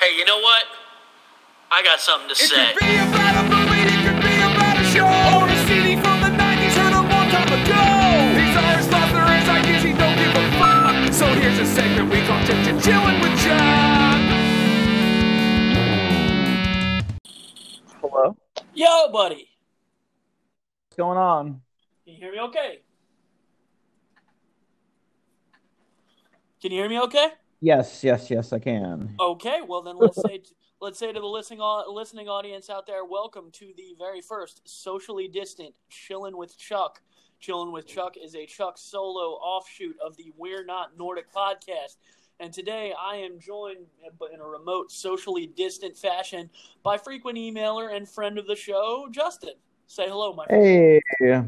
Hey, you know what? I got something to It say. could be about a movie, it could be about a show. Or a CD from the 90s heard a long time ago. These are his thoughts, they're ideas, he don't give a fuck. So here's a segment we call Ch- Ch- Chillin' with Chuck. Hello. Yo, buddy. What's going on? Can you hear me okay? Can you hear me okay? Yes, yes, yes, I can. Okay, well then let's say let's say to the listening listening audience out there, welcome to the very first socially distant chillin' with Chuck. Chillin' with Chuck is a Chuck solo offshoot of the We're Not Nordic podcast. And today I am joined, but in a remote, socially distant fashion, by frequent emailer and friend of the show, Justin. Say hello, my friend. Hey.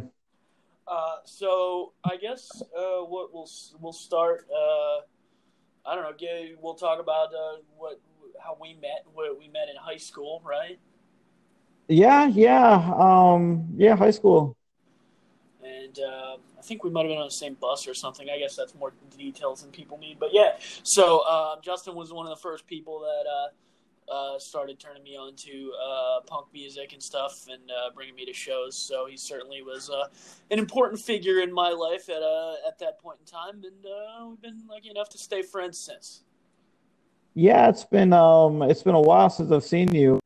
Uh, so I guess uh, what we'll we'll start. Uh, I don't know. We'll talk about uh, what how we met. What we met in high school, right? Yeah, yeah. Um, yeah, high school. And uh, I think we might have been on the same bus or something. I guess that's more details than people need. But yeah, so uh, Justin was one of the first people that uh, started turning me on to uh, punk music and stuff, and uh, bringing me to shows. So he certainly was uh, an important figure in my life at uh, at that point in time, and uh, we've been lucky enough to stay friends since. Yeah, it's been um it's been a while since I've seen you.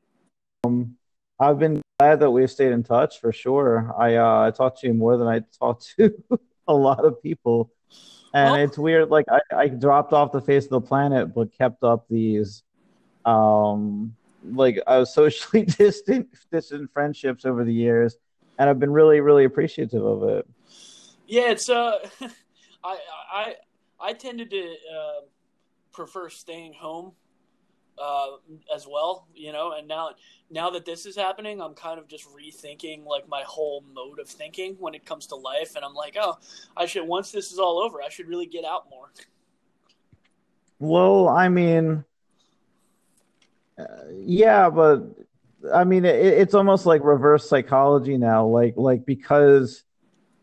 Um I've been glad that we've stayed in touch for sure. I uh I talked to you more than I talked to a lot of people. And Well- it's weird, like I, I dropped off the face of the planet but kept up these um like I was socially distant distant friendships over the years and I've been really, really appreciative of it. Yeah, it's uh, I I I tended to uh, prefer staying home uh, as well, you know. And now now that this is happening, I'm kind of just rethinking like my whole mode of thinking when it comes to life, and I'm like, oh, I should once this is all over, I should really get out more. Well, I mean, uh, yeah, but I mean, it, it's almost like reverse psychology now. Like, like because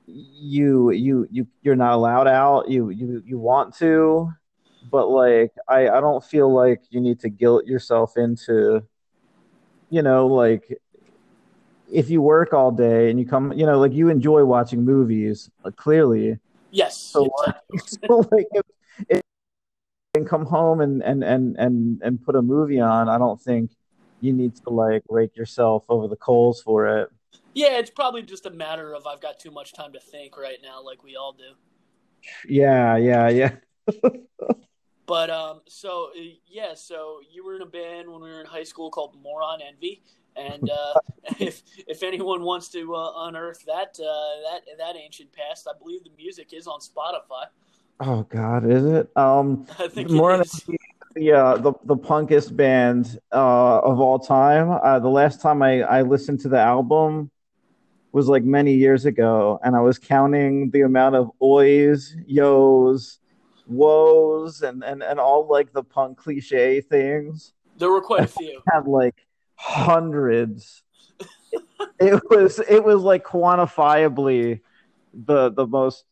you you you you're not allowed out, you you you want to, but like I I don't feel like you need to guilt yourself into, you know, like if you work all day and you come, you know, like you enjoy watching movies, uh, clearly. Yes. So like, so like if, if and come home and, and and and and put a movie on, I don't think you need to like rake yourself over the coals for it. yeah, it's probably just a matter of I've got too much time to think right now, like we all do. Yeah, yeah, yeah. But um, so uh, yeah, so you were in a band when we were in high school called Moron Envy, and uh, if if anyone wants to uh, unearth that uh, that that ancient past, I believe the music is on Spotify. Oh God, is it? Um, I think more than the uh, the the punkest band uh of all time. Uh, the last time I I listened to the album was like many years ago, and I was counting the amount of oys, yos, woes, and and and all like the punk cliche things. There were quite a few. Had like hundreds. it was it was like quantifiably the the most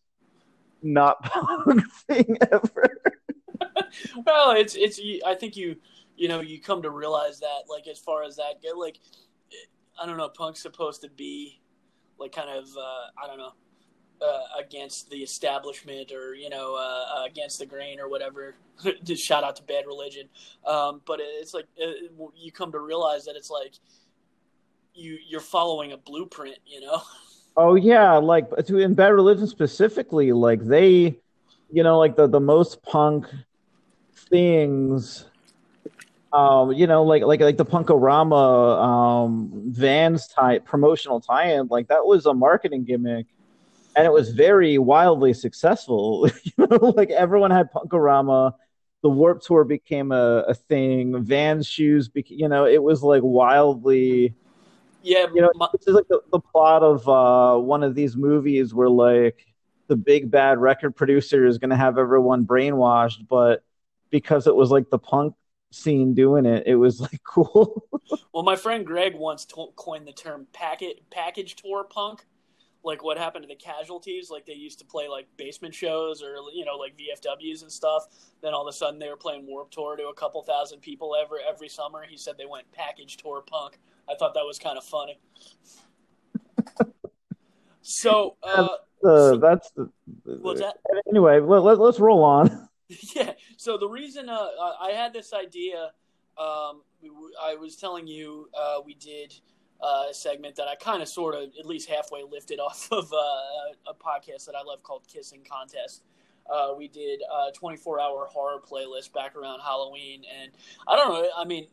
not punk thing ever. well, it's it's. I think you you know you come to realize that like as far as that go, like I don't know, punk's supposed to be like kind of uh, I don't know uh, against the establishment or you know uh, against the grain or whatever. Just shout out to Bad Religion, um, but it's like uh, you come to realize that it's like you you're following a blueprint, you know. Oh yeah, like to in Bad Religion specifically, like they, you know, like the the most punk things, um, you know, like like like the Punkorama um Vans type promotional tie-in, like that was a marketing gimmick, and it was very wildly successful. you know, like everyone had Punkorama. The Warped Tour became a, a thing. Vans shoes, bec- you know, it was like wildly Yeah, you know, my- this is like the, the plot of uh, one of these movies where like the big bad record producer is going to have everyone brainwashed, but because it was like the punk scene doing it, it was like cool. Well, my friend Greg once to- coined the term packet package tour punk. like what happened to the casualties. Like they used to play like basement shows or you know like VFWs and stuff. Then all of a sudden they were playing Warped Tour to a couple thousand people every every summer. He said they went package tour punk. I thought that was kind of funny. so uh, Uh, that's the, what's that? anyway. Let, let's roll on. yeah. So the reason uh, I had this idea, um, I was telling you uh, we did uh, a segment that I kind of sort of at least halfway lifted off of uh, a podcast that I love called Kissing Contest. Uh, we did a 24 hour horror playlist back around Halloween, and I don't know. I mean,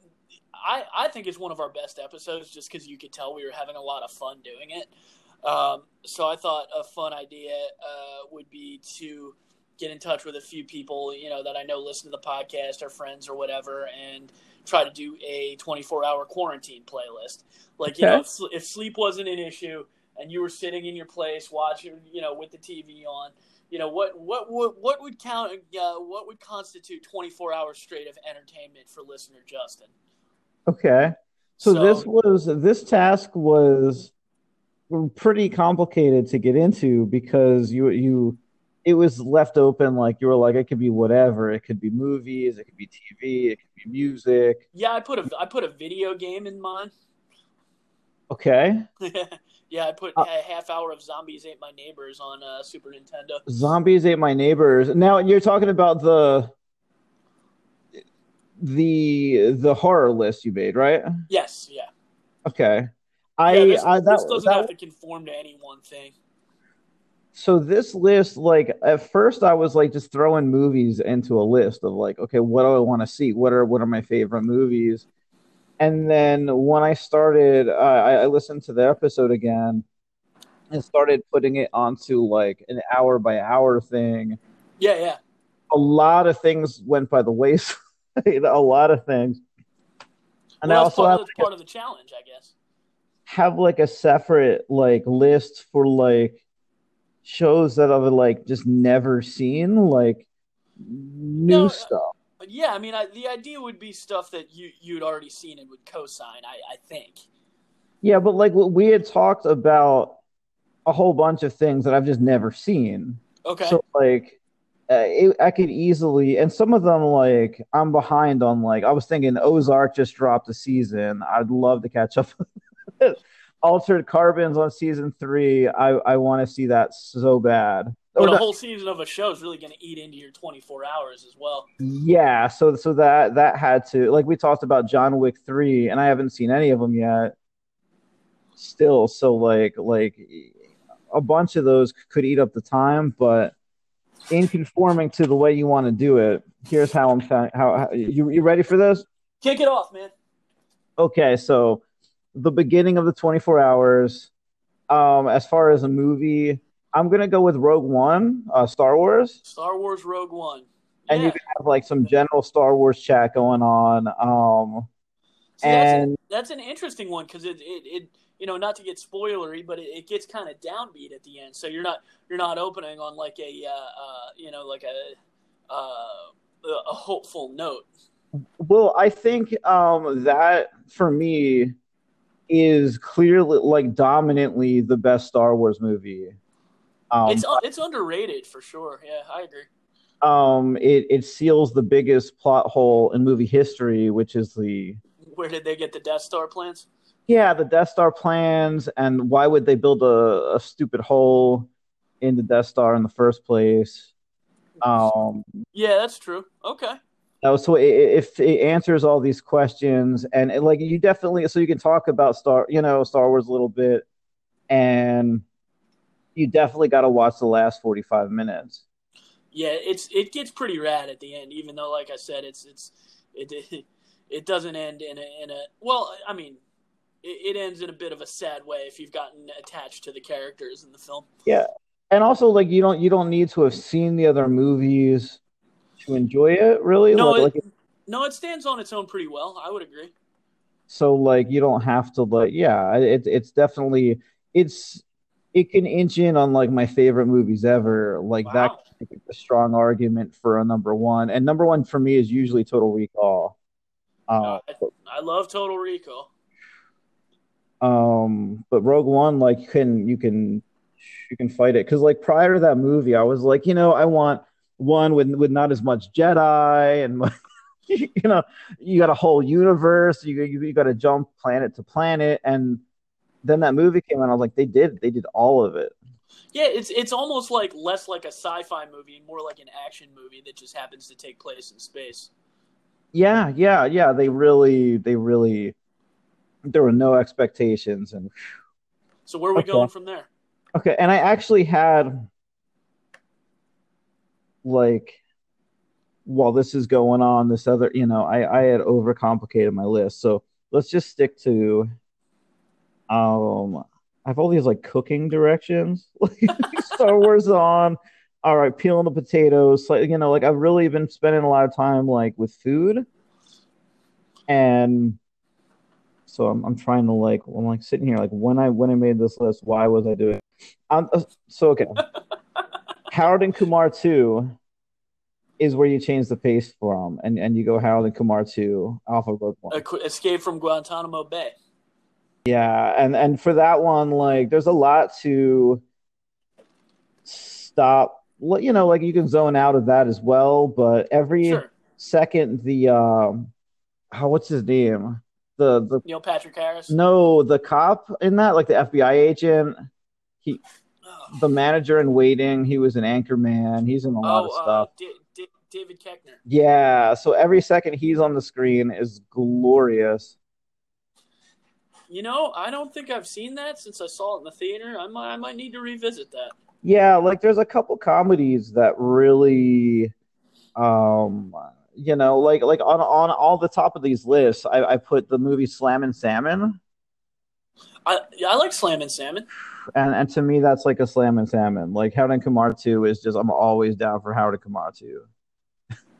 I I think it's one of our best episodes just because you could tell we were having a lot of fun doing it. Um, so I thought a fun idea uh, would be to get in touch with a few people, you know, that I know listen to the podcast or friends or whatever, and try to do a 24 hour quarantine playlist. Like, you know, if, if sleep wasn't an issue and you were sitting in your place watching, you know, with the TV on, you know, what what would what would count? Uh, what would constitute 24 hours straight of entertainment for listener Justin? Okay. So, So- this was this task was pretty complicated to get into because you you it was left open like you were like it could be whatever it could be movies it could be TV it could be music Yeah, I put a I put a video game in mine. okay yeah, I put Uh, a half hour of Zombies Ate My Neighbors on uh, Super Nintendo. zombies ate my neighbors now you're talking about the the the horror list you made right Yes, yeah. okay I, yeah this, I that, this doesn't that have to conform to any one thing. So this list, like at first, I was like just throwing movies into a list of like, okay, what do I want to see? What are what are my favorite movies? And then when I started, uh, I, I listened to the episode again and started putting it onto like an hour by hour thing. Yeah, yeah. A lot of things went by the wayside. a lot of things, and well, I also part, have part of the challenge, I guess. have like a separate like list for like shows that I've like just never seen, like new No, uh, stuff. But yeah, I mean, I, the idea would be stuff that you you'd already seen and would co-sign. I, I think. Yeah, but like we had talked about a whole bunch of things that I've just never seen. Okay. So like Uh, it, I could easily, and some of them like I'm behind on. Like I was thinking, Ozark just dropped a season. I'd love to catch up. Altered Carbons on season three. I I want to see that so bad. but Or a the- whole season of a show is really going to eat into your 24 hours as well. Yeah, so so that that had to like we talked about John Wick 3 and I haven't seen any of them yet. Still, so like like a bunch of those could eat up the time, but in conforming to the way you want to do it, here's how I'm fa- how, how you you ready for this? Kick it off, man. Okay, so the beginning of the 24 hours um as far as a movie, I'm to go with Rogue One, uh Star Wars. Star Wars Rogue One. And you can have like some general Star Wars chat going on. Um See, that's, and an, that's an interesting one because it, it, it, you know, not to get spoilery, but it, it gets kind of downbeat at the end. So you're not you're not opening on like a uh, uh, you know like a uh, a hopeful note. Well, I think um, that for me is clearly like dominantly the best Star Wars movie. Um, it's it's underrated for sure. Yeah, I agree. um, it it seals the biggest plot hole in movie history, which is the Where did they get the Death Star plans? Yeah the Death Star plans, and why would they build a, a stupid hole in the Death Star in the first place? Um, Yeah, that's true. Okay. No, so i- i- if it answers all these questions, and it, like you definitely, so you can talk about Star, you know, Star Wars a little bit, and you definitely got to watch the last forty-five minutes. Yeah, it's it gets pretty rad at the end, even though, like I said, it's it's it it doesn't end in a in a well. I mean, it, it ends in a bit of a sad way if you've gotten attached to the characters in the film. Yeah, and also, like you don't you don't need to have seen the other movies to enjoy it, really. No, like, it- like, No, it stands on its own pretty well. I would agree. so like you don't have to like, yeah, it, it's definitely it's it can inch in on like my favorite movies ever. Like that Wow. make a strong argument for a number one, and number one for me is usually Total Recall. Uh, I, I love Total Recall. Um, but Rogue One, like you can you can you can fight it because like prior to that movie, I was like, you know, I want one with with not as much Jedi and you know you got a whole universe. You you, you got to jump planet to planet, and then that movie came out. I was like, they did they did all of it. Yeah, it's it's almost like less like a sci-fi movie and more like an action movie that just happens to take place in space. Yeah, yeah, yeah. They really they really there were no expectations and So where are we Okay. going from there? Okay, and I actually had like while this is going on, this other, you know, I I had overcomplicated my list. So let's just stick to um I have all these like cooking directions. Like Star Wars on. All right, peeling the potatoes. Like, you know, like I've really been spending a lot of time like with food. And so I'm I'm trying to like I'm like sitting here like when I when I made this list, why was I doing um, uh, so okay. Harold and Kumar 2 is where you change the pace from and, and you go Harold and Kumar 2, Alpha Rogue One. Escape from Guantanamo Bay. Yeah, and and for that one, like there's a lot to stop. You know, like you can zone out of that as well, but every Sure. second the um, oh, what's his name? The the Neil Patrick Harris. no, the cop in that, like the FBI agent, he Oh, the manager in waiting. He was an anchor man. He's in a lot of uh, stuff. Da- Da- David Koechner. Yeah, so every second he's on the screen is glorious. You know, I don't think I've seen that since I saw it in the theater. I might, I might need to revisit that. Yeah, like there's a couple comedies that really, um, you know, like like on on all the top of these lists, I, I put the movie Slam and Salmon, I yeah, I like Slam and Salmon. and and to me that's like a Slam and Salmon. Like Harold and Kumar 2 is just I'm always down for Harold and Kumar 2.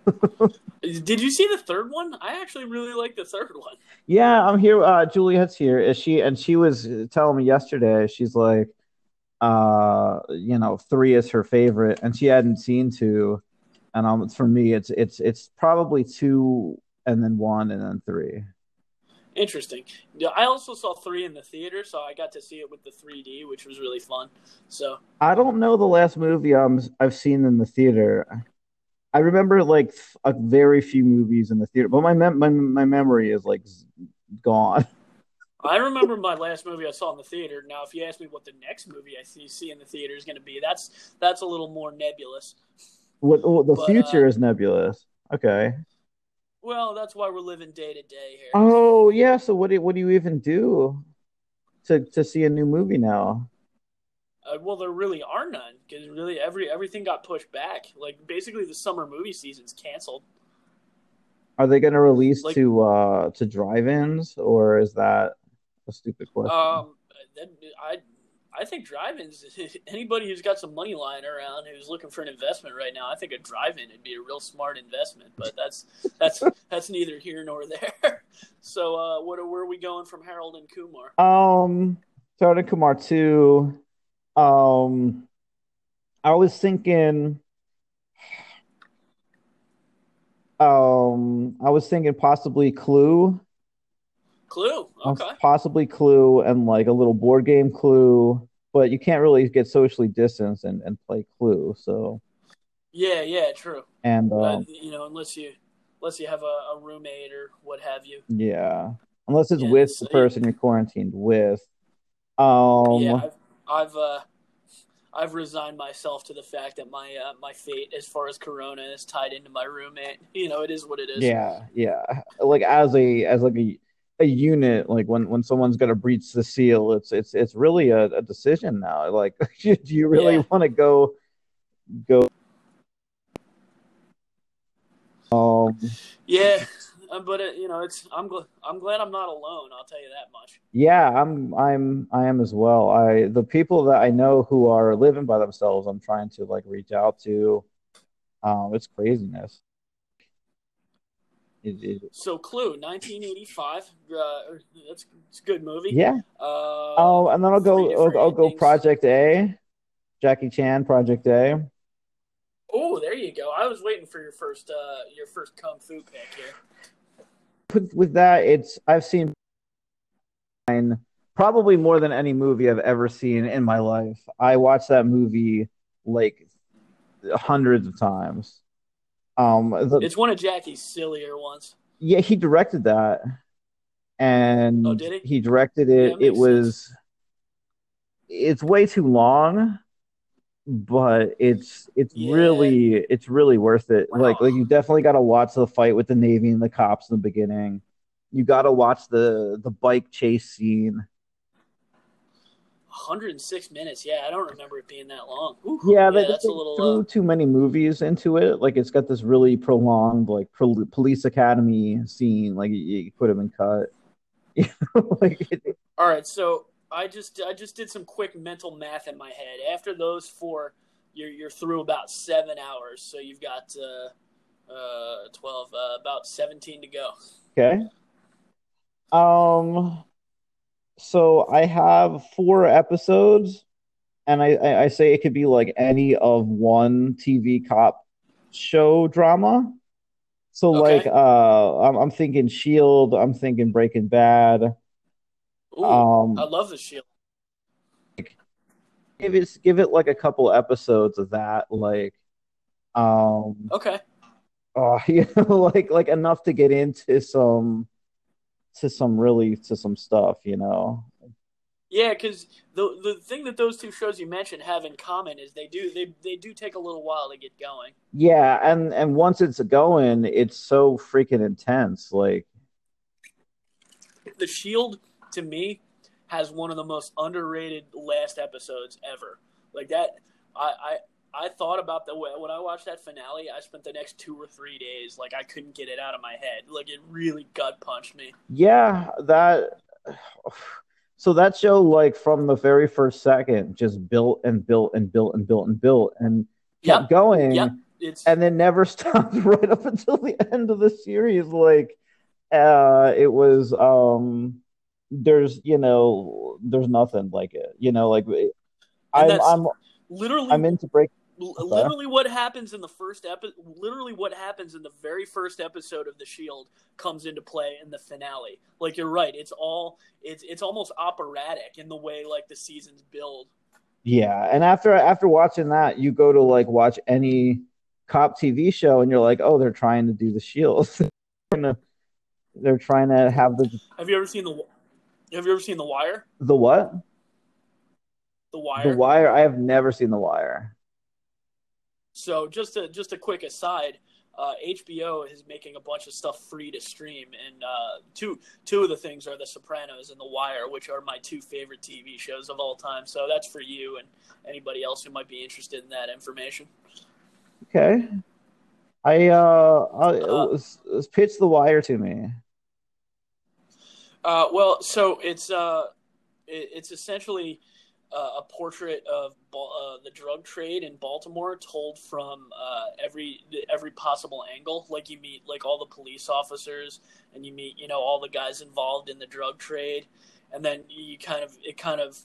Did you see the third one? I actually really like the third one. Yeah, I'm here. Uh, Juliet's here. Is she? And she was telling me yesterday. She's like, uh, you know, three is her favorite, and she hadn't seen two. And um, for me, it's it's it's probably two, and then one, and then three. Interesting. I also saw three in the theater, so I got to see it with the 3D, which was really fun. So I don't know the last movie um, I've seen in the theater. I remember like a very few movies in the theater, but my mem- my my memory is like gone. I remember my last movie I saw in the theater. Now, if you ask me what the next movie I see, see in the theater is going to be, that's that's a little more nebulous. What, what the But, future uh, is nebulous. Okay. Well, that's why we're living day to day here. Oh yeah. So what do what do you even do to to see a new movie now? Uh, well, there really are none because really every everything got pushed back. Like basically, the summer movie season's canceled. Are they going to release Like- to uh to drive-ins or is that a stupid question? Um, I I think drive-ins. Anybody who's got some money lying around who's looking for an investment right now, I think a drive-in would be a real smart investment. But that's that's that's neither here nor there. So, uh, what where are we going from Harold and Kumar? Um, Harold and Kumar two. Um, I was thinking. Um, I was thinking possibly Clue. Clue. Okay. Possibly Clue and like a little board game Clue, but you can't really get socially distanced and, and play Clue. So Yeah, yeah, true. and Uh, um, you know, unless you unless you have a, a roommate or what have you. yeah, unless it's Yeah, with so the person you're quarantined with. Um, yeah, I've I've uh, I've resigned myself to the fact that my uh, my fate as far as Corona is tied into my roommate. You know, it is what it is. Yeah, yeah. Like as a as like a a unit, like when when someone's gonna breach the seal, it's it's it's really a, a decision now. Like, do you really Yeah. want to go go? Um, Yeah, uh, but it, you know, it's I'm gl- I'm glad I'm not alone. I'll tell you that much. yeah, I'm I'm I am as well. I the people that I know who are living by themselves, I'm trying to like reach out to. Um, it's craziness. It, it, So, Clue, 1985. Uh, that's it's a good movie. yeah. Uh, Oh, and then I'll go. I'll, I'll go. Project A, Jackie Chan, Project A. Oh, there you go. I was waiting for your first uh your first kung fu pick here. With, with that, it's I've seen. probably more than any movie I've ever seen in my life. I watched that movie like hundreds of times. Um, the, It's one of Jackie's sillier ones. yeah, he directed that, and Oh, did he? directed it. that it was. It's way too long, but it's it's Yeah. really it's really worth it. Like like you definitely got to watch the fight with the navy and the cops in the beginning. You got to watch the the bike chase scene. 106 minutes. Yeah, I don't remember it being that long. Ooh, Yeah, they, that's they a little. threw Uh, too many movies into it. Like it's got this really prolonged like pol- police academy scene. Like it, you could have been cut. You know, like it, all right, so I just I just did some quick mental math in my head. After those four, you're you're through about seven hours. So you've got uh, uh, 12, uh, about 17 to go. Okay. Um, so I have four episodes, and I, I, I say it could be like any of one TV cop show drama. So Okay. like uh I'm I'm thinking Shield, I'm thinking Breaking Bad. Ooh, Um I love the shield. give it give it like a couple episodes of that, like um Okay. uh you know like like enough to get into some to some really to some stuff, you know. Yeah, because the the thing that those two shows you mentioned have in common is they do they they do take a little while to get going. Yeah, and and once it's going, it's so freaking intense. Like, The Shield to me has one of the most underrated last episodes ever. Like that, I I, thought about the way when I watched that finale. I spent the next two or three days like I couldn't get it out of my head. Like it really gut punched me. yeah, that. So that show, like from the very first second, just built and built and built and built and built and kept Yep. going, Yep. It's and then never stopped right up until the end of the series. Like, uh, it was um, there's you know, there's nothing like it. You know, like I'm I'm literally I'm into break. L- literally what happens in the first epi- literally what happens in the very first episode of the shield comes into play in the finale like you're right it's all it's it's almost operatic in the way like the seasons build Yeah, and after after watching that, you go to like watch any cop TV show, and you're like, oh, they're trying to do the Shield. they're, they're trying to have the have you ever seen the have you ever seen the wire the what? the wire The Wire. I have never seen The Wire. So just a just a quick aside uh, HBO is making a bunch of stuff free to stream, and uh, two two of the things are The Sopranos and The Wire, which are my two favorite TV shows of all time. So that's for you and anybody else who might be interested in that information. Okay. I uh, I, Uh, pitch The Wire to me. Uh, well, so it's uh, it, it's essentially uh, a portrait of uh, the drug trade in Baltimore, told from uh, every every possible angle. Like you meet like all the police officers, and you meet you know all the guys involved in the drug trade, and then you kind of it kind of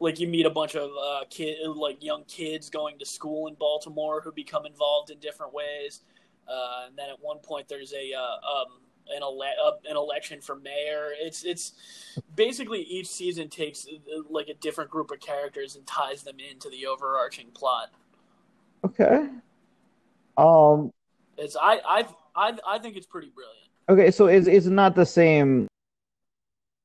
like you meet a bunch of uh, kid like young kids going to school in Baltimore who become involved in different ways. Uh, and then at one point there's a uh, um, an, ele- uh, an election for mayor. It's it's basically each season takes uh, like a different group of characters and ties them into the overarching plot. Okay. Um. It's I I I I think it's pretty brilliant. Okay. So it's it's not the same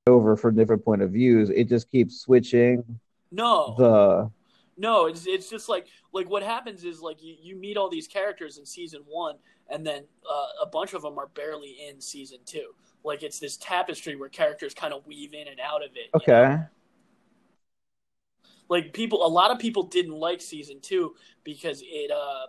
over for different point of views. It just keeps switching No, the. No, it's it's just like like what happens is like you, you meet all these characters in season one, and then uh, a bunch of them are barely in season two. Like it's this tapestry where characters kind of weave in and out of it. you know? Okay. like people a lot of people didn't like season two because it uh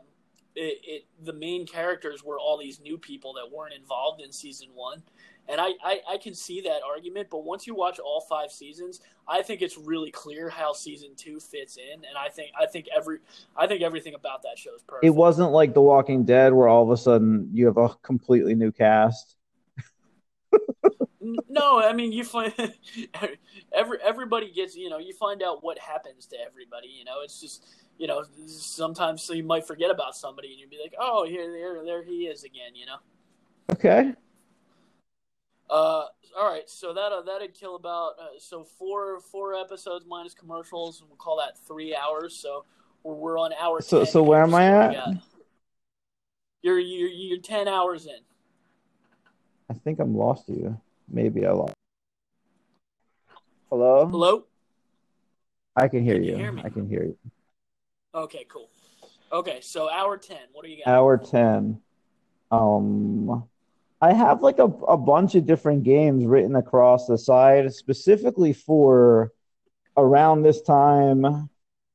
it, it the main characters were all these new people that weren't involved in season one and I, I i can see that argument but once you watch all five seasons i think it's really clear how season two fits in and i think i think every i think everything about that show is perfect It wasn't like The Walking Dead where all of a sudden you have a completely new cast. No, I mean you find every everybody gets you know you find out what happens to everybody. You know, it's just you know sometimes so you might forget about somebody and you'd be like, oh here there there he is again. You know. Okay. Uh, all right, so that uh, that'd kill about uh, so four four episodes minus commercials. And we'll call that three hours. So we're, we're on hour. So- 10 so where am I at? got- You're you're you're ten hours in. I think I'm lost you. Maybe I lost. Hello? Hello. I can hear Can you you. hear me? I can hear you. Okay, cool. Okay, so hour ten. What do you got? Hour 10. Um, I have like a, a bunch of different games written across the side specifically for around this time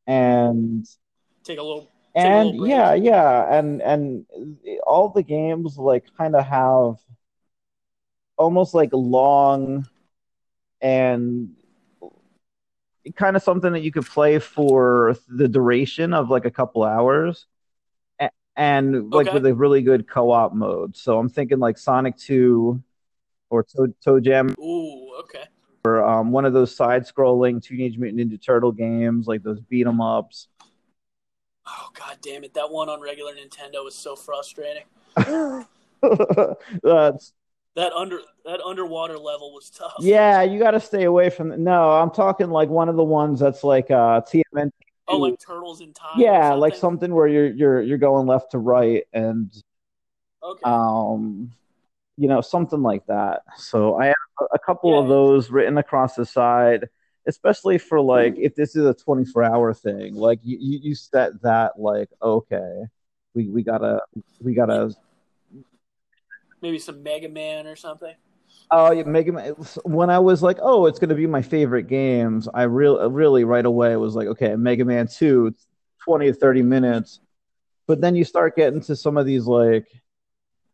and Take a little. Take a and little yeah yeah and and all the games like kind of have almost like long and kind of something that you could play for the duration of like a couple hours A- and like Okay. with a really good co-op mode so i'm thinking like sonic 2 or toe, toe jam Ooh, okay. or um, one of those side-scrolling teenage mutant ninja turtle games like those beat 'em ups Oh god damn it! That one on regular Nintendo was so frustrating. That's That under that underwater level was tough. yeah, you got to stay away from. No, I'm talking like one of the ones that's like uh TMNT. Oh, like turtles in time. Yeah, like something? something where you're you're you're going left to right and Okay. um you know something like that. So I have a- couple of those written across the side, especially for like if this is a 24 hour thing. Like you you, you set that like okay, we we gotta we gotta Maybe some Mega Man or something. Oh, yeah, Mega Man. When I was like, oh, it's going to be my favorite games, I real really right away was like, okay, Mega Man 2, 20 to 30 minutes. But then you start getting to some of these like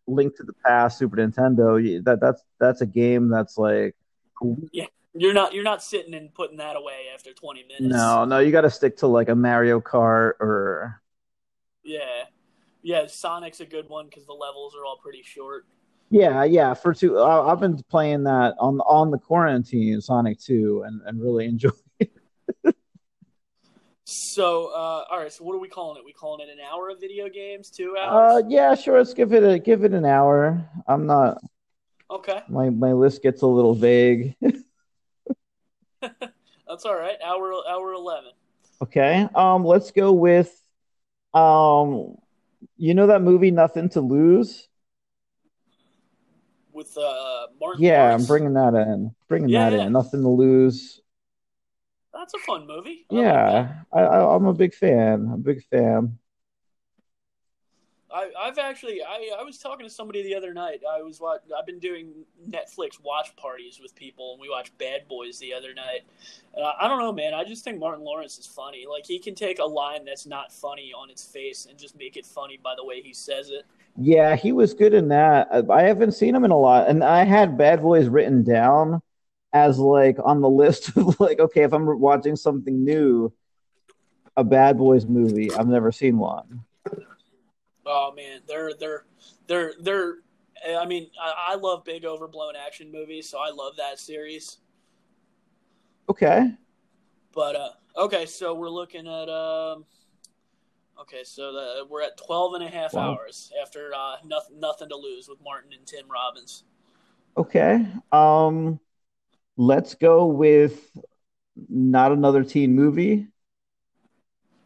Link to the Past, Super Nintendo. That that's that's a game that's like yeah, You're not you're not sitting and putting that away after 20 minutes. no, no, you got to stick to like a Mario Kart or Yeah. Yeah, Sonic's a good one because the levels are all pretty short. Yeah, yeah. For two, I, I've been playing that on on the quarantine, Sonic 2, and and really enjoy. It. So, uh, all right. So, what are we calling it? We calling it an hour of video games? Two Uh, hours? yeah, sure. Let's give it a give it an hour. I'm not. okay, My my list gets a little vague. that's all right. Hour hour eleven. Okay. Um, let's go with um, you know that movie Nothing to Lose? With uh, Martin. Yeah, I'm bringing that in. Bringing Yeah, that yeah. in. Nothing to Lose. That's a fun movie. I like. Yeah, I, I I'm a big fan. I'm a big fan. I, I've actually I, I was talking to somebody the other night. I was watch, I've been doing Netflix watch parties with people, and we watched Bad Boys the other night. And I, I don't know, man. I just think Martin Lawrence is funny. Like he can take a line that's not funny on its face and just make it funny by the way he says it. Yeah, he was good in that. I haven't seen him in a lot, and I had Bad Boys written down as like on the list of like, okay, if I'm watching something new, a Bad Boys movie, I've never seen one. Oh man, they're they're they're they're. I mean, I, I love big overblown action movies, so I love that series. Okay. But uh, okay, so we're looking at um. Okay, so the, we're at 12 and a half Wow. hours after uh, nothing, nothing to lose with Martin and Tim Robbins. Okay. Um, let's go with not another teen movie.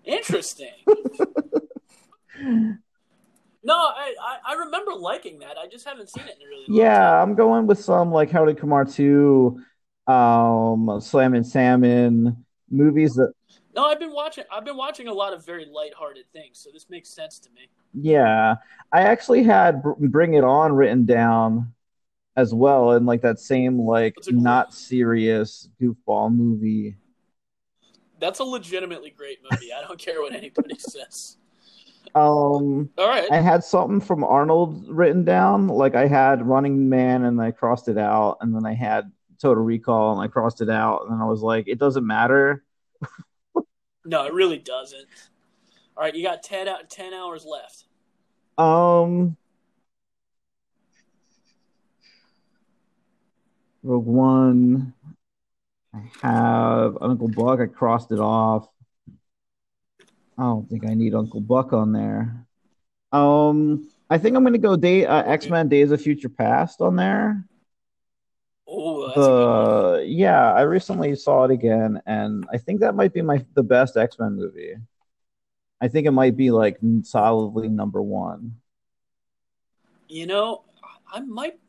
Interesting. no, I, I, I remember liking that. I just haven't seen it in a really long Yeah. I'm going with some like How to Kumar 2, um, Slam and Salmon, movies that No, I've been watching. I've been watching a lot of very lighthearted things, so this makes sense to me. Yeah, I actually had Bring It On written down as well, and like that same like not serious goofball movie. That's a legitimately great movie. I don't care what anybody says. Um, All right. I had something from Arnold written down. Like I had Running Man, and I crossed it out, and then I had Total Recall, and I crossed it out, and then I was like, it doesn't matter. No, it really doesn't. All right, you got 10, out, 10 hours left. Um, Rogue One. I have Uncle Buck. I crossed it off. I don't think I need Uncle Buck on there. Um, I think I'm gonna go day uh, X Men Days of Future Past on there. Oh, that's a good one. The yeah, I recently saw it again, and I think that might be my the best X Men movie. I think it might be like solidly number one. You know, I might,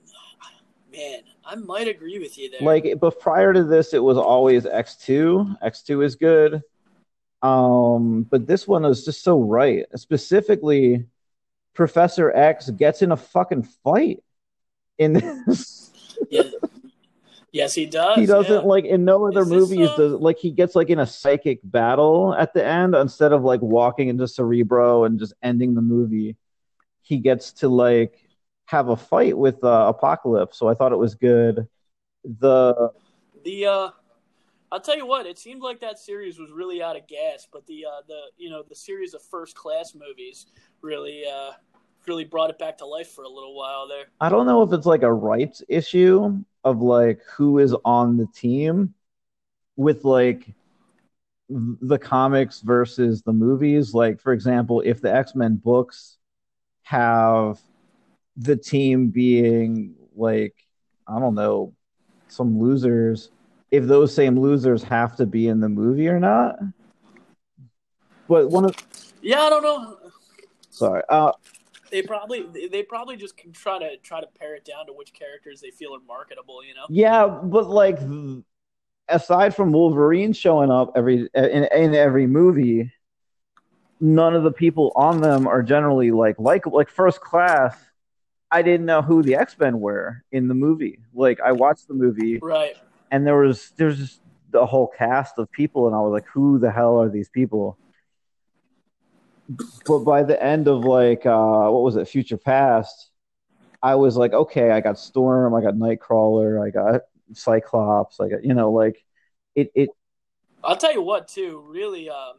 man, I might agree with you there. Like, but prior to this, it was always X two. X two is good. Um, but this one is just so right. Specifically, Professor X gets in a fucking fight in this. yeah, yes, he does. he doesn't yeah. like in no other movies does like he gets like in a psychic battle at the end instead of like walking into Cerebro and just ending the movie. He gets to like have a fight with uh, Apocalypse, so I thought it was good. The The uh I'll tell you what, it seemed like that series was really out of gas, but the uh the you know, the series of first class movies really uh really brought it back to life for a little while there. I don't know if it's like a rights issue of like who is on the team with like the comics versus the movies. Like, for example, if the X Men books have the team being like, I don't know, some losers, if those same losers have to be in the movie or not. But one of, Yeah, I don't know. sorry, uh, They probably they- probably just can try to try to pare it down to which characters they feel are marketable, you know. Yeah, but like aside from Wolverine showing up every in, in every movie, none of the people on them are generally like like like first class. I didn't know who the X Men were in the movie. Like I watched the movie Right. and there was there's just the whole cast of people, and I was like, who the hell are these people? But by the end of like uh, what was it, Future Past, I was like, okay, I got Storm, I got Nightcrawler, I got Cyclops, I got you know like it it I'll tell you what, too. Really, um,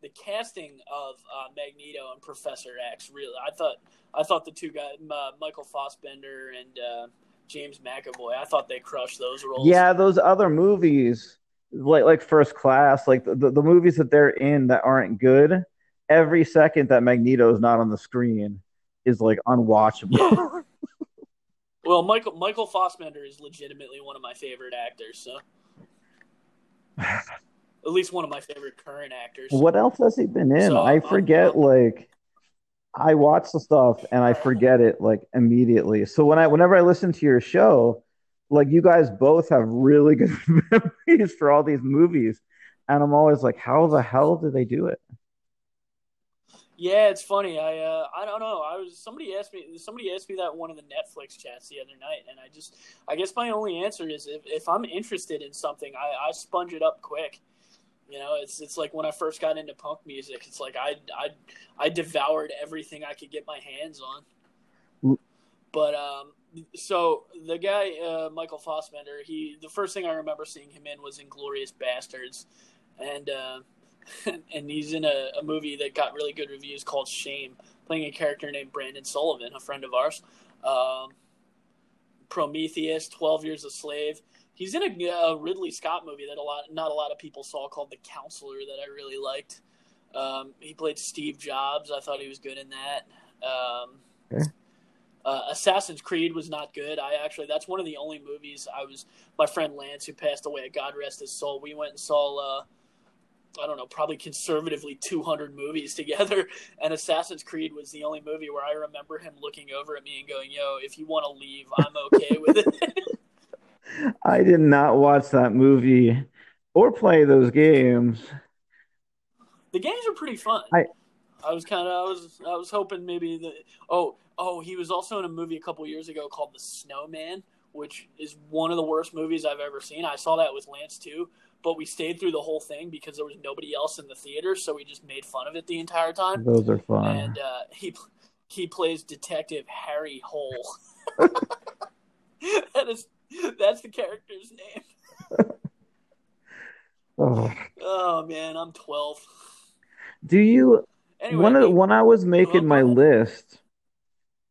the casting of uh, Magneto and Professor X. Really, I thought I thought the two guys, uh, Michael Fassbender and uh, James McAvoy. I thought they crushed those roles. yeah those other movies like like First Class, like the, the movies that they're in that aren't good. Every second that Magneto is not on the screen is like unwatchable. Well, Michael Michael Fassbender is legitimately one of my favorite actors. So, at least one of my favorite current actors. What else has he been in? So, I um, forget. Like, I watch the stuff and I forget it like immediately. So when I, whenever I listen to your show, like you guys both have really good memories for all these movies, and I'm always like, how the hell did they do it? Yeah, it's funny. I uh, I don't know. I was somebody asked me somebody asked me that one of the Netflix chats the other night, and I just I guess my only answer is if, if I'm interested in something, I, I sponge it up quick. You know, it's it's like when I first got into punk music. It's like I I I devoured everything I could get my hands on. But um, so the guy uh, Michael Fassbender, he the first thing I remember seeing him in was Inglourious Basterds, and. Uh, and he's in a, a movie that got really good reviews called Shame, playing a character named Brandon Sullivan, a friend of ours. Um, Prometheus, Twelve Years a Slave. He's in a, a Ridley Scott movie that a lot, not a lot of people saw, called The Counselor, that I really liked. Um, he played Steve Jobs. I thought he was good in that. Um, Okay. uh, Assassin's Creed was not good. I actually, that's one of the only movies I was. My friend Lance, who passed away, God rest his soul. We went and saw. Uh, I don't know, probably conservatively 200 movies together. And Assassin's Creed was the only movie where I remember him looking over at me and going, Yo, if you want to leave, I'm okay with it. I did not watch that movie or play those games. the games are pretty fun. I- I was kind of, I was, I was hoping maybe that, oh, oh, he was also in a movie a couple years ago called The Snowman, which is one of the worst movies I've ever seen. I saw that with Lance too, but we stayed through the whole thing because there was nobody else in the theater, so we just made fun of it the entire time. Those are fun. and uh, he he plays Detective Harry Hole. that is that's the character's name. Oh. Oh man, I'm 12. Do you Anyway, when he- when I was making my ahead. list,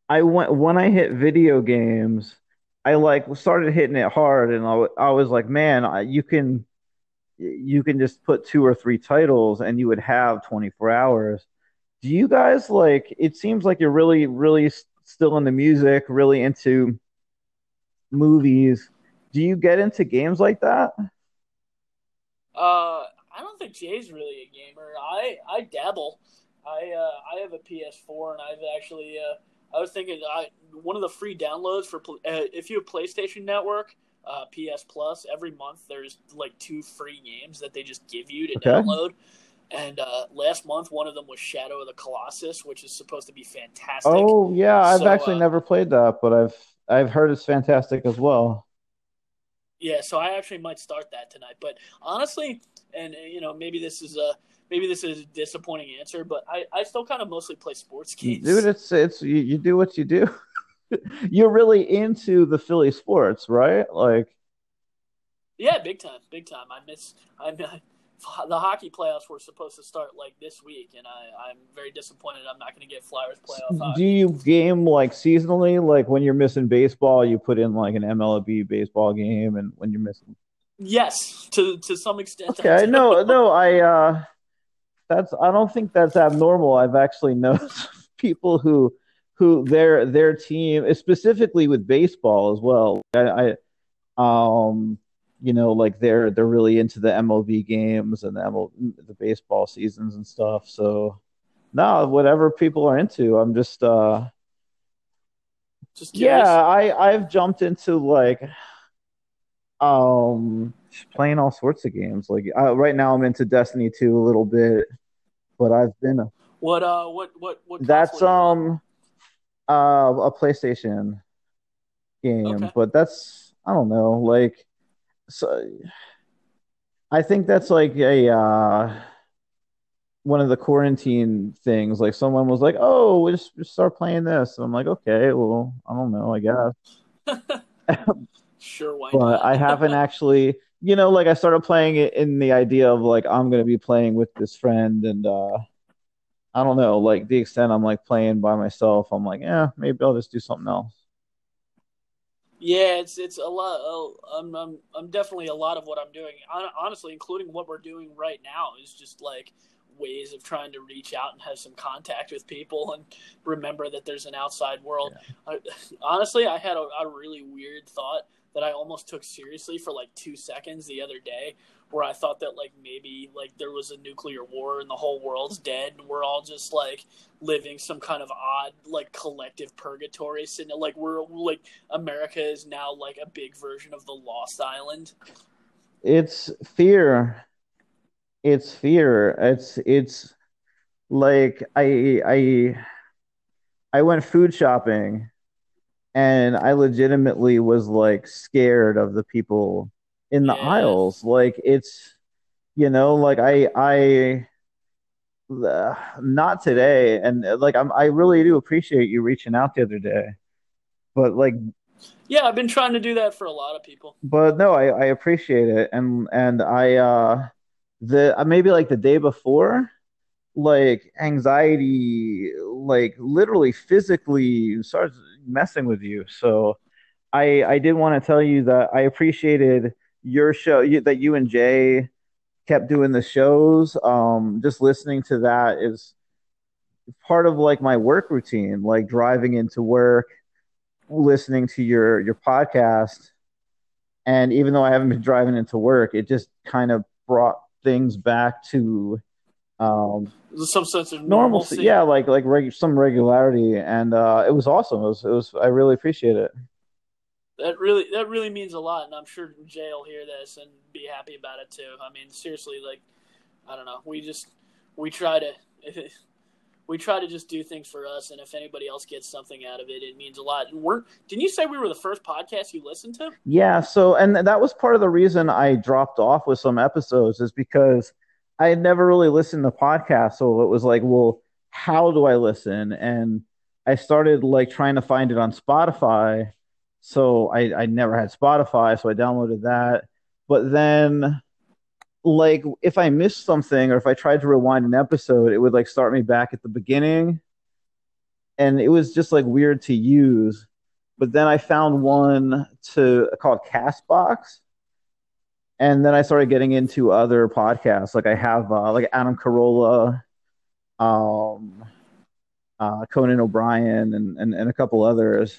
I went when I hit video games, I like started hitting it hard, and I, I was like, man, I, you can you can just put two or three titles, and you would have 24 hours. Do you guys like? It seems like you're really, really s- still into music, really into movies. do you get into games like that? Uh, I don't think Jay's really a gamer. I I dabble. I uh, I have a PS4 and I've actually uh, I was thinking I one of the free downloads for uh, if you have PlayStation Network, uh, PS Plus every month there's like two free games that they just give you to Okay. download. And uh, last month, one of them was Shadow of the Colossus, which is supposed to be fantastic. Oh yeah, I've So, actually uh, never played that, but I've I've heard it's fantastic as well. Yeah, so I actually might start that tonight. But honestly, and uh, you know, maybe this is a maybe this is a disappointing answer, but I, I still kind of mostly play sports games. Dude, it's it's you, you do what you do. You're really into the Philly sports, right? Like yeah, big time, big time. I miss I'm the hockey playoffs were supposed to start like this week, and I I'm very disappointed. I'm not going to get Flyers playoff hockey. do you game like seasonally? Like when you're missing baseball, you put in like an MLB baseball game and when you're missing Yes, to to some extent. I Okay, no, no, I uh that's I don't think that's abnormal. I've actually known people who who their their team specifically with baseball as well. I, I um you know like they're they're really into the MLB games and the ML, the baseball seasons and stuff. So no, whatever people are into, I'm just uh Just curious. yeah, I I've jumped into like um playing all sorts of games. Like uh, right now, I'm into Destiny 2 a little bit, but I've been What uh what what what? that's um uh a PlayStation game, Okay. but that's I don't know like so. I think that's like a uh one of the quarantine things. Like someone was like, "Oh, we just, just start playing this." And I'm like, "Okay, well, I don't know, I guess." Sure, why but not? I haven't actually, you know, like I started playing it in the idea of like I'm gonna be playing with this friend, and uh I don't know, like the extent I'm like playing by myself, I'm like, yeah, maybe I'll just do something else. Yeah, it's it's a lot. Oh, I'm I'm I'm definitely a lot of what I'm doing. Honestly, including what we're doing right now, is just like ways of trying to reach out and have some contact with people and remember that there's an outside world. I, honestly, I had a, a really weird thought that I almost took seriously for like two seconds the other day, where I thought that like maybe like there was a nuclear war and the whole world's dead and we're all just like living some kind of odd like collective purgatory. So, like we're like America is now like a big version of the Lost Island. It's fear. It's fear. It's it's like I I I went food shopping and I legitimately was like scared of the people in the aisles. Like it's you know, like I I uh, not today and uh, like I'm I really do appreciate you reaching out the other day. But like Yeah, I've been trying to do that for a lot of people. but no, I, I appreciate it, and and I uh the uh, maybe like the day before, like anxiety, like literally physically starts messing with you. So I I did want to tell you that I appreciated your show you, that you and Jay kept doing the shows. Um, just listening to that is part of like my work routine, like driving into work, listening to your your podcast and even though I haven't been driving into work, it just kind of brought things back to um, some sense of normalcy. normalcy. Yeah, like like reg- some regularity, and uh, it was awesome. It was it was. I really appreciate it. That really that really means a lot, and I'm sure Jay will hear this and be happy about it too. I mean, seriously, like I don't know, we just we try to we try to just do things for us, and if anybody else gets something out of it, it means a lot. And we're didn't you say we were the first podcast you listened to? Yeah. So, and that was part of the reason I dropped off with some episodes is because I had never really listened to podcasts. So it was like, well, how do I listen? And I started like trying to find it on Spotify. So I, I never had Spotify, so I downloaded that. But then, like, if I missed something or if I tried to rewind an episode, it would like start me back at the beginning. And it was just like weird to use but then I found one to called Castbox, and then I started getting into other podcasts. Like I have uh, like Adam Carolla, um, uh, Conan O'Brien, and, and and a couple others.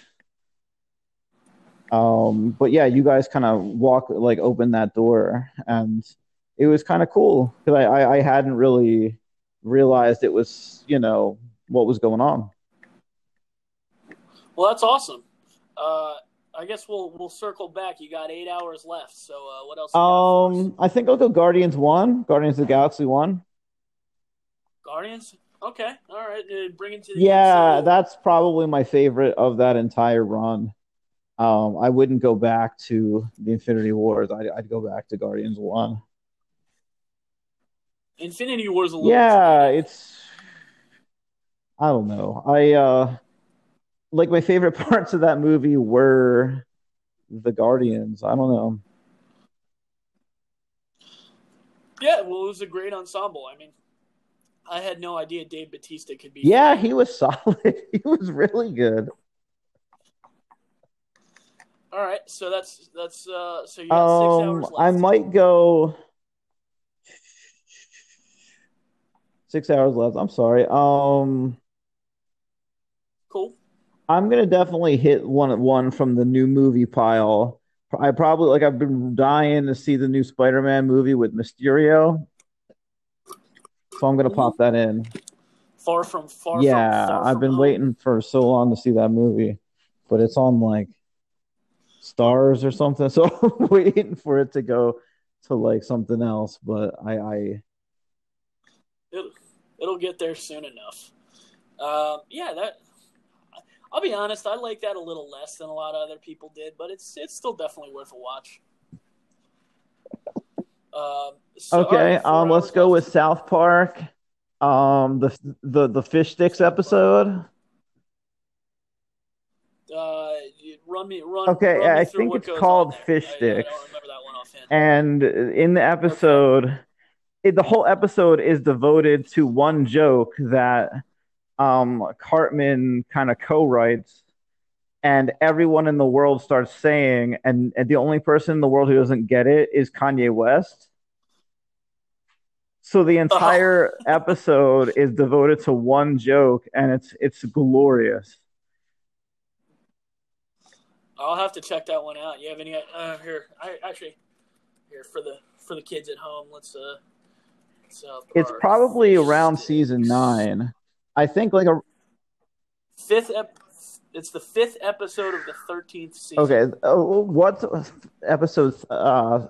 Um, but yeah, you guys kind of walk like open that door, and it was kind of cool because I, I I hadn't really realized it was you know what was going on. Well, that's awesome. Uh, I guess we'll we'll circle back. You got eight hours left. So uh, what else? you got for us? Um, I think I'll go Guardians one, Guardians of the Galaxy one. Guardians. Okay, all right. Uh, bring it to the Yeah, that's probably my favorite of that entire run. Um, I wouldn't go back to the Infinity Wars. I'd, I'd go back to Guardians one. Infinity War's a little. Yeah, it's I don't know. I uh like my favorite parts of that movie were the Guardians. I don't know. Yeah, well, it was a great ensemble. I mean, I had no idea Dave Bautista could be. Yeah, he was solid. He was really good. All right, so that's that's uh, so you got six Um, hours left. I might go six hours left. I'm sorry. Um, Cool. I'm gonna definitely hit one one from the new movie pile. I probably like I've been dying to see the new Spider-Man movie with Mysterio, so I'm gonna pop that in. Far from far. Yeah, from, far I've from been home. waiting for so long to see that movie, but it's on like Starz or something, so I'm waiting for it to go to like something else. But I, I It'll, it'll get there soon enough. Um, yeah, that. I'll be honest. I like that a little less than a lot of other people did, but it's it's still definitely worth a watch. Um, so, okay. right, Um, let's go left. with South Park. Um, the the the fish sticks episode. Uh, you run me run. Okay, run me I think it's called. Fish Sticks. don't remember that one offhand. And in the episode, it, the whole episode is devoted to one joke that um, Cartman kind of co-writes, and everyone in the world starts saying, and, and the only person in the world who doesn't get it is Kanye West. So the entire episode is devoted to one joke, and it's it's glorious. I'll have to check that one out. You have any? Uh, here, I actually here for the for the kids at home. Let's uh, South It's probably around season nine. I think like a fifth. Ep- it's the fifth episode of the thirteenth season. Okay, uh, what's episode uh,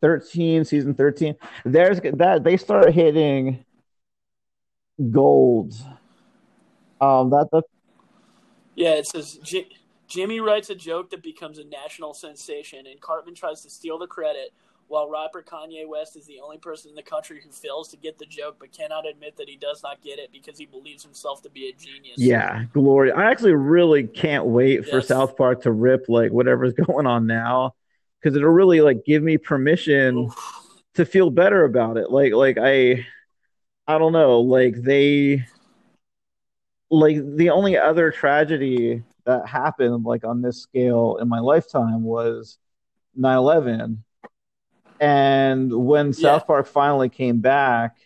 thirteen, season thirteen? There's that they start hitting gold. Um, that the Yeah, it says J- Jimmy writes a joke that becomes a national sensation, and Cartman tries to steal the credit, while rapper Kanye West is the only person in the country who fails to get the joke but cannot admit that he does not get it because he believes himself to be a genius. yeah, glory. I actually really can't wait for South Park to rip like whatever's going on now, because it'll really like give me permission Oof. to feel better about it. Like like I I don't know, like they like the only other tragedy that happened like on this scale in my lifetime was 9/11. And when Yeah. South Park finally came back,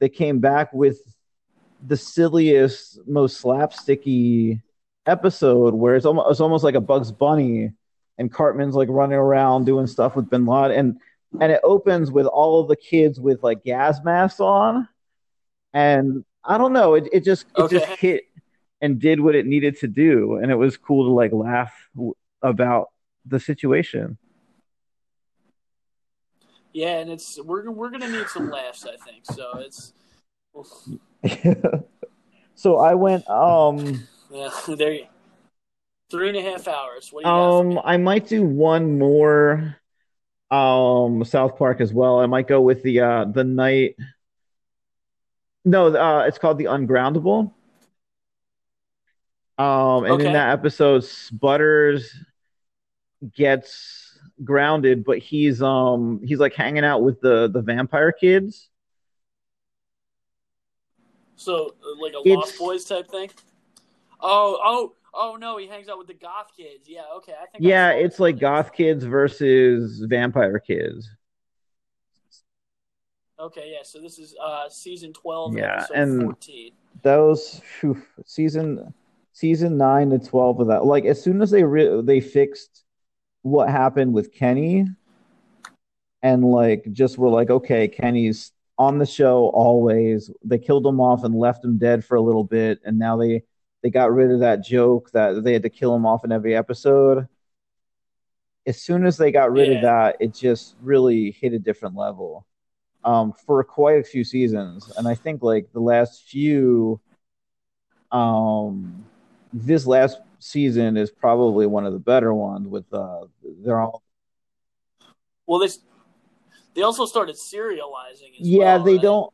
they came back with the silliest, most slapsticky episode where it's almost, it's almost like a Bugs Bunny and Cartman's like running around doing stuff with Bin Laden and and it opens with all of the kids with like gas masks on and I don't know it, it just it just hit and did what it needed to do and it was cool to like laugh w- about the situation Yeah, and it's we're we're gonna need some laughs, I think. So it's so I went um yeah, there you three and a half hours. What do you Um. I might do one more um South Park as well. I might go with the uh the night. No, uh it's called the Ungroundable. Um, and in that episode, Butters gets grounded, but he's um he's like hanging out with the the vampire kids. So uh, like a It's- Lost Boys type thing. Oh oh oh no, he hangs out with the goth kids. Yeah, okay. I think Yeah, saw it's like goth kids versus vampire kids. Okay, yeah. So this is uh season twelve, Yeah, and- fourteen. those phew, season season nine to twelve of that. Like as soon as they re- they fixed what happened with Kenny and like just were like, okay, Kenny's on the show always. They killed him off and left him dead for a little bit, and now they they got rid of that joke that they had to kill him off in every episode. As soon as they got rid Yeah. of that, it just really hit a different level um, for quite a few seasons. And I think like the last few, um, this last season is probably one of the better ones. With uh, they're all Well, they they also started serializing. Yeah, well, they right? don't.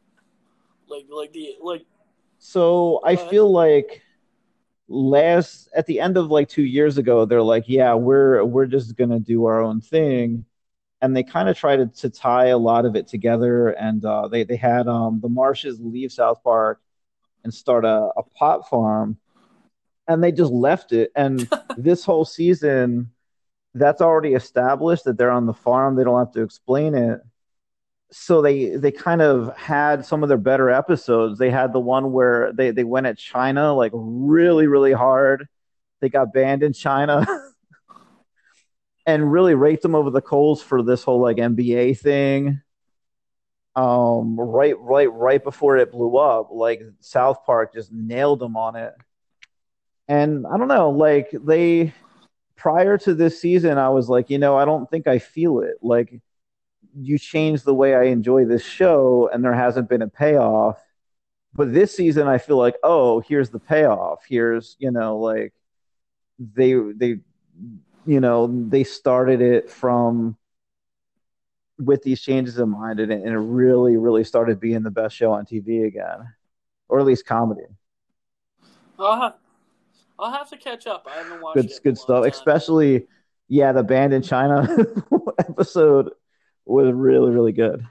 like like the like So I ahead. feel like last at the end of like two years ago, they're like, yeah, we're we're just gonna do our own thing, and they kind of tried to, to tie a lot of it together. And uh, they they had um the Marshes leave South Park and start a, a pot farm, and they just left it. And this whole season, that's already established that they're on the farm. They don't have to explain it so they they kind of had some of their better episodes. They had the one where they they went at China like really really hard. They got banned in China and really raked them over the coals for this whole like NBA thing. Um, right right right before it blew up, like South Park just nailed them on it. And I don't know, like they prior to this season, I was like, you know, I don't think I feel it. Like you changed the way I enjoy this show, and there hasn't been a payoff. But this season, I feel like, oh, here's the payoff. Here's you know, like they they you know they started it from with these changes in mind, and it, and it really really started being the best show on TV again, or at least comedy. I'll have, I'll have to catch up. I haven't watched Good it. good stuff, time. especially yeah, the band in China episode was really really good.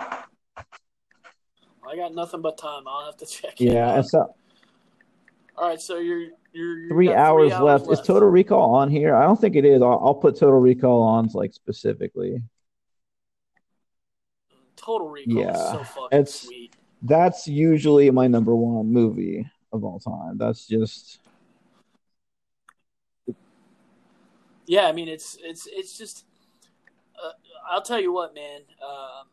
I got nothing but time. I'll have to check. it Yeah, out. so All right, so you're you're you three got hours, left. Is Total Recall on here? I don't think it is. I'll, I'll put Total Recall on like specifically. Total Recall is Yeah, so fucking it's- sweet. That's usually my number one movie of all time. That's just Yeah, I mean it's it's it's just. Uh, I'll tell you what, man. Um,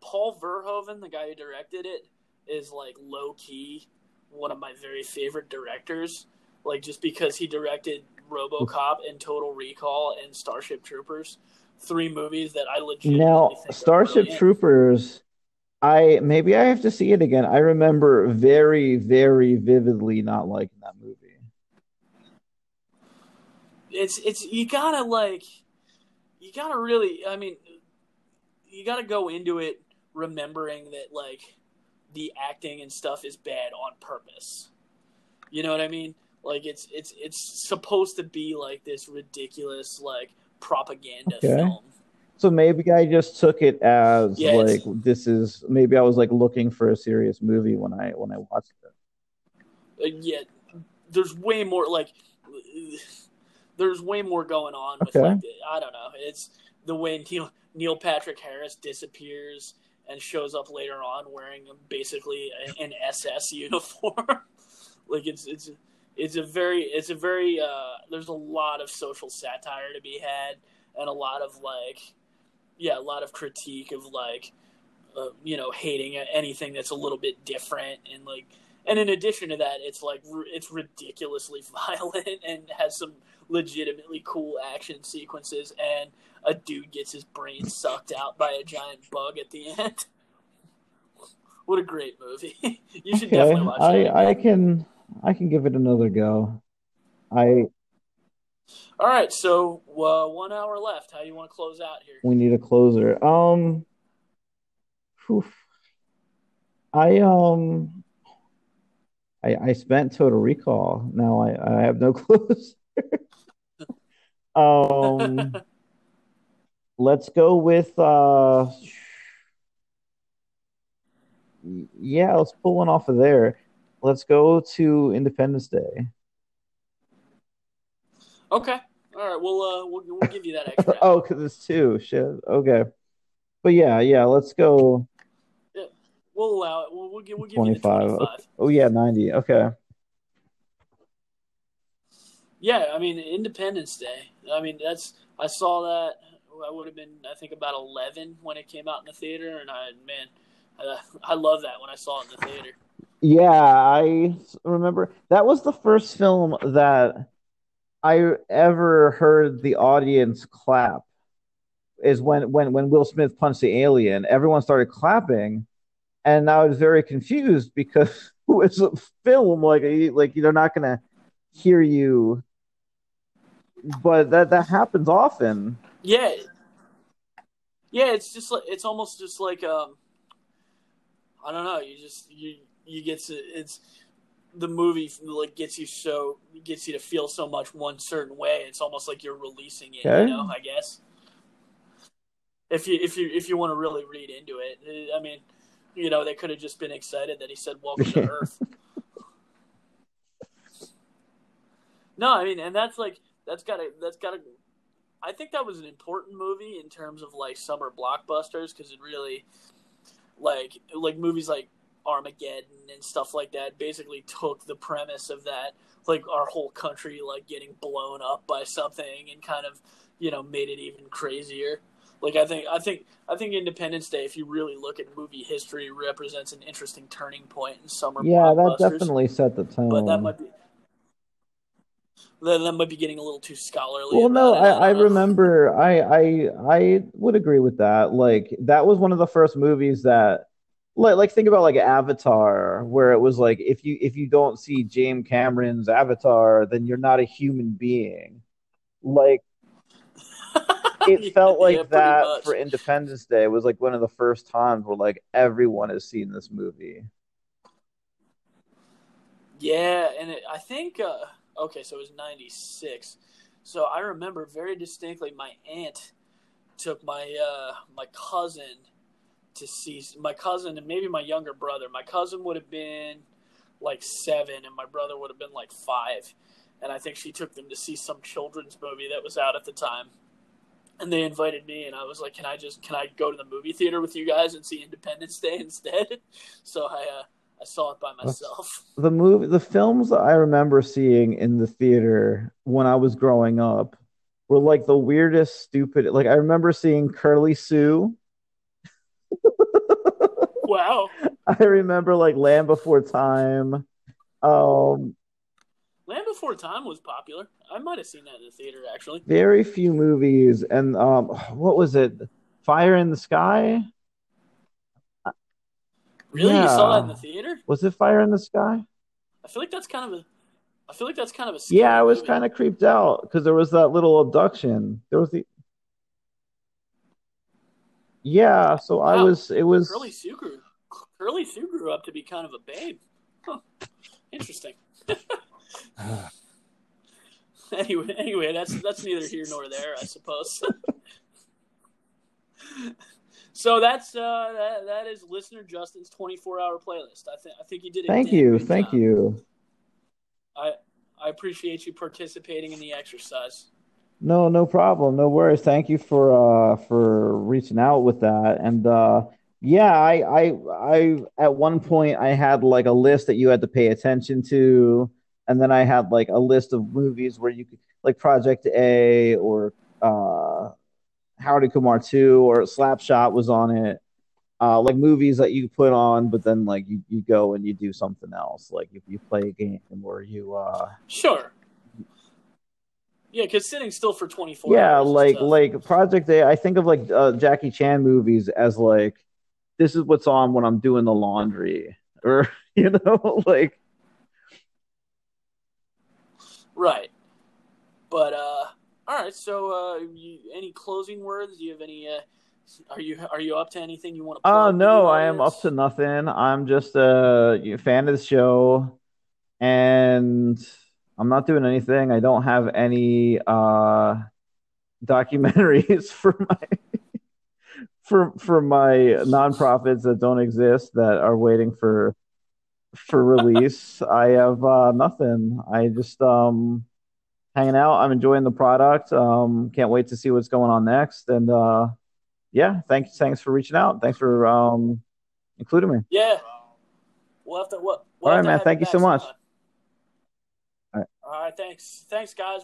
Paul Verhoeven, the guy who directed it, is like low key one of my very favorite directors. Like just because he directed RoboCop and Total Recall and Starship Troopers, three movies that I legit now Starship. Troopers. I maybe I have to see it again. I remember very very vividly not liking that movie. It's it's you gotta like you gotta really i mean you gotta go into it remembering that like the acting and stuff is bad on purpose. You know what i mean? Like it's it's it's supposed to be like this ridiculous like propaganda Okay. film. So maybe I just took it as Yeah, like this is maybe I was like looking for a serious movie when I when I watched it. Uh, yeah, there's way more like there's way more going on with Okay. like the, I don't know. It's the way Neil Neil Patrick Harris disappears and shows up later on wearing basically a- an SS uniform. like it's it's it's a very it's a very uh there's a lot of social satire to be had and a lot of like yeah, a lot of critique of like uh, you know hating anything that's a little bit different and like and in addition to that it's like it's ridiculously violent and has some legitimately cool action sequences and a dude gets his brain sucked out by a giant bug at the end what a great movie you should Okay, definitely watch I that I can I can give it another go. I all right so uh, one hour left how do you want to close out here we need a closer. Um, whew. I um, I I spent Total Recall. Now I I have no closer. um, let's go with uh, yeah, let's pull one off of there. Let's go to Independence Day. okay all right we'll uh we'll, we'll give you that extra Oh, because it's two. Shit. Okay. But yeah, yeah, let's go Yeah, we'll allow it we'll, we'll, give, we'll give you the 25. 25 Oh, yeah, 90. Okay. Yeah, I mean Independence Day. I mean that's I saw that. I would have been I think about eleven when it came out in the theater, and I man, I, I love that when I saw it in the theater. Yeah, I remember that was the first film that I ever heard the audience clap. Is when when when Will Smith punched the alien, everyone started clapping, and I was very confused because it's a film like like they're not gonna hear you, but that that happens often. Yeah, yeah. It's just like it's almost just like um, I don't know. You just you you get to it's the movie like gets you so gets you to feel so much one certain way. It's almost like you're releasing it. Okay. You know, I guess. If you if you if you want to really read into it, I mean, you know, they could have just been excited that he said "Welcome to Earth." no, I mean, and that's like that's gotta that's gotta. I think that was an important movie in terms of like summer blockbusters because it really, like like movies like Armageddon and stuff like that basically took the premise of that like our whole country like getting blown up by something and kind of you know made it even crazier. Like I think I think I think Independence Day, if you really look at movie history, represents an interesting turning point in summer. Yeah, that definitely set the tone. But that might be that, that might be getting a little too scholarly. Well, no. I, I remember. I, I I would agree with that. Like that was one of the first movies that, like, like think about like Avatar, where it was like if you if you don't see James Cameron's Avatar, then you're not a human being. Like it felt like Yeah, that much. for Independence Day. Was like one of the first times where like everyone has seen this movie. Yeah, and it, I think uh, okay, so it was '96. So I remember very distinctly my aunt took my uh, my cousin to see my cousin and maybe my younger brother. My cousin would have been like seven, and my brother would have been like five. And I think she took them to see some children's movie that was out at the time. And they invited me, and I was like, "Can I just can I go to the movie theater with you guys and see Independence Day instead?" So I uh, I saw it by myself. the movie the films that I remember seeing in the theater when I was growing up were like the weirdest stupid like I remember seeing Curly Sue. Wow. I remember like Land Before Time. Um Land Before Time was popular. I might have seen that in the theater actually. very few movies and um what was it? Fire in the Sky? Really, you saw that in the theater? Was it Fire in the Sky? I feel like that's kind of a. I feel like that's kind of a. Yeah, I was movie. kind of creeped out because there was that little abduction. There was the Yeah, so I was it was Curly Sue grew. Curly Sue grew up to be kind of a babe. Huh. Interesting. anyway, anyway, that's that's neither here nor there, I suppose. so that's uh, that, that is listener Justin's twenty four hour playlist. I think I think you did. A Thank you. Thank you. I I appreciate you participating in the exercise. No, no problem. No worries. Thank you for uh for reaching out with that. And uh yeah, I I I at one point I had like a list that you had to pay attention to, and then I had like a list of movies where you could like Project A or uh Harold Kumar 2 or Slapshot was on it. Uh like movies that you put on, but then like you, you go and you do something else. Like if you play a game or you uh Sure. Yeah, because sitting still for twenty four. yeah like like project a i think of like uh, jackie chan movies as like this is what's on when i'm doing the laundry or you know like Right. But uh all right, so uh you, any closing words? Do you have any uh are you are you up to anything you want to oh no i am up to nothing i'm just a fan of the show and i'm not doing anything i don't have any uh documentaries for my for for my nonprofits that don't exist that are waiting for for release. I have uh, nothing. I just um hanging out. I'm enjoying the product. Um, can't wait to see what's going on next. And uh, yeah, thanks thanks for reaching out. Thanks for um including me. Yeah. We'll have to what All right, man. Thank you so much. All All right, thanks, thanks, guys.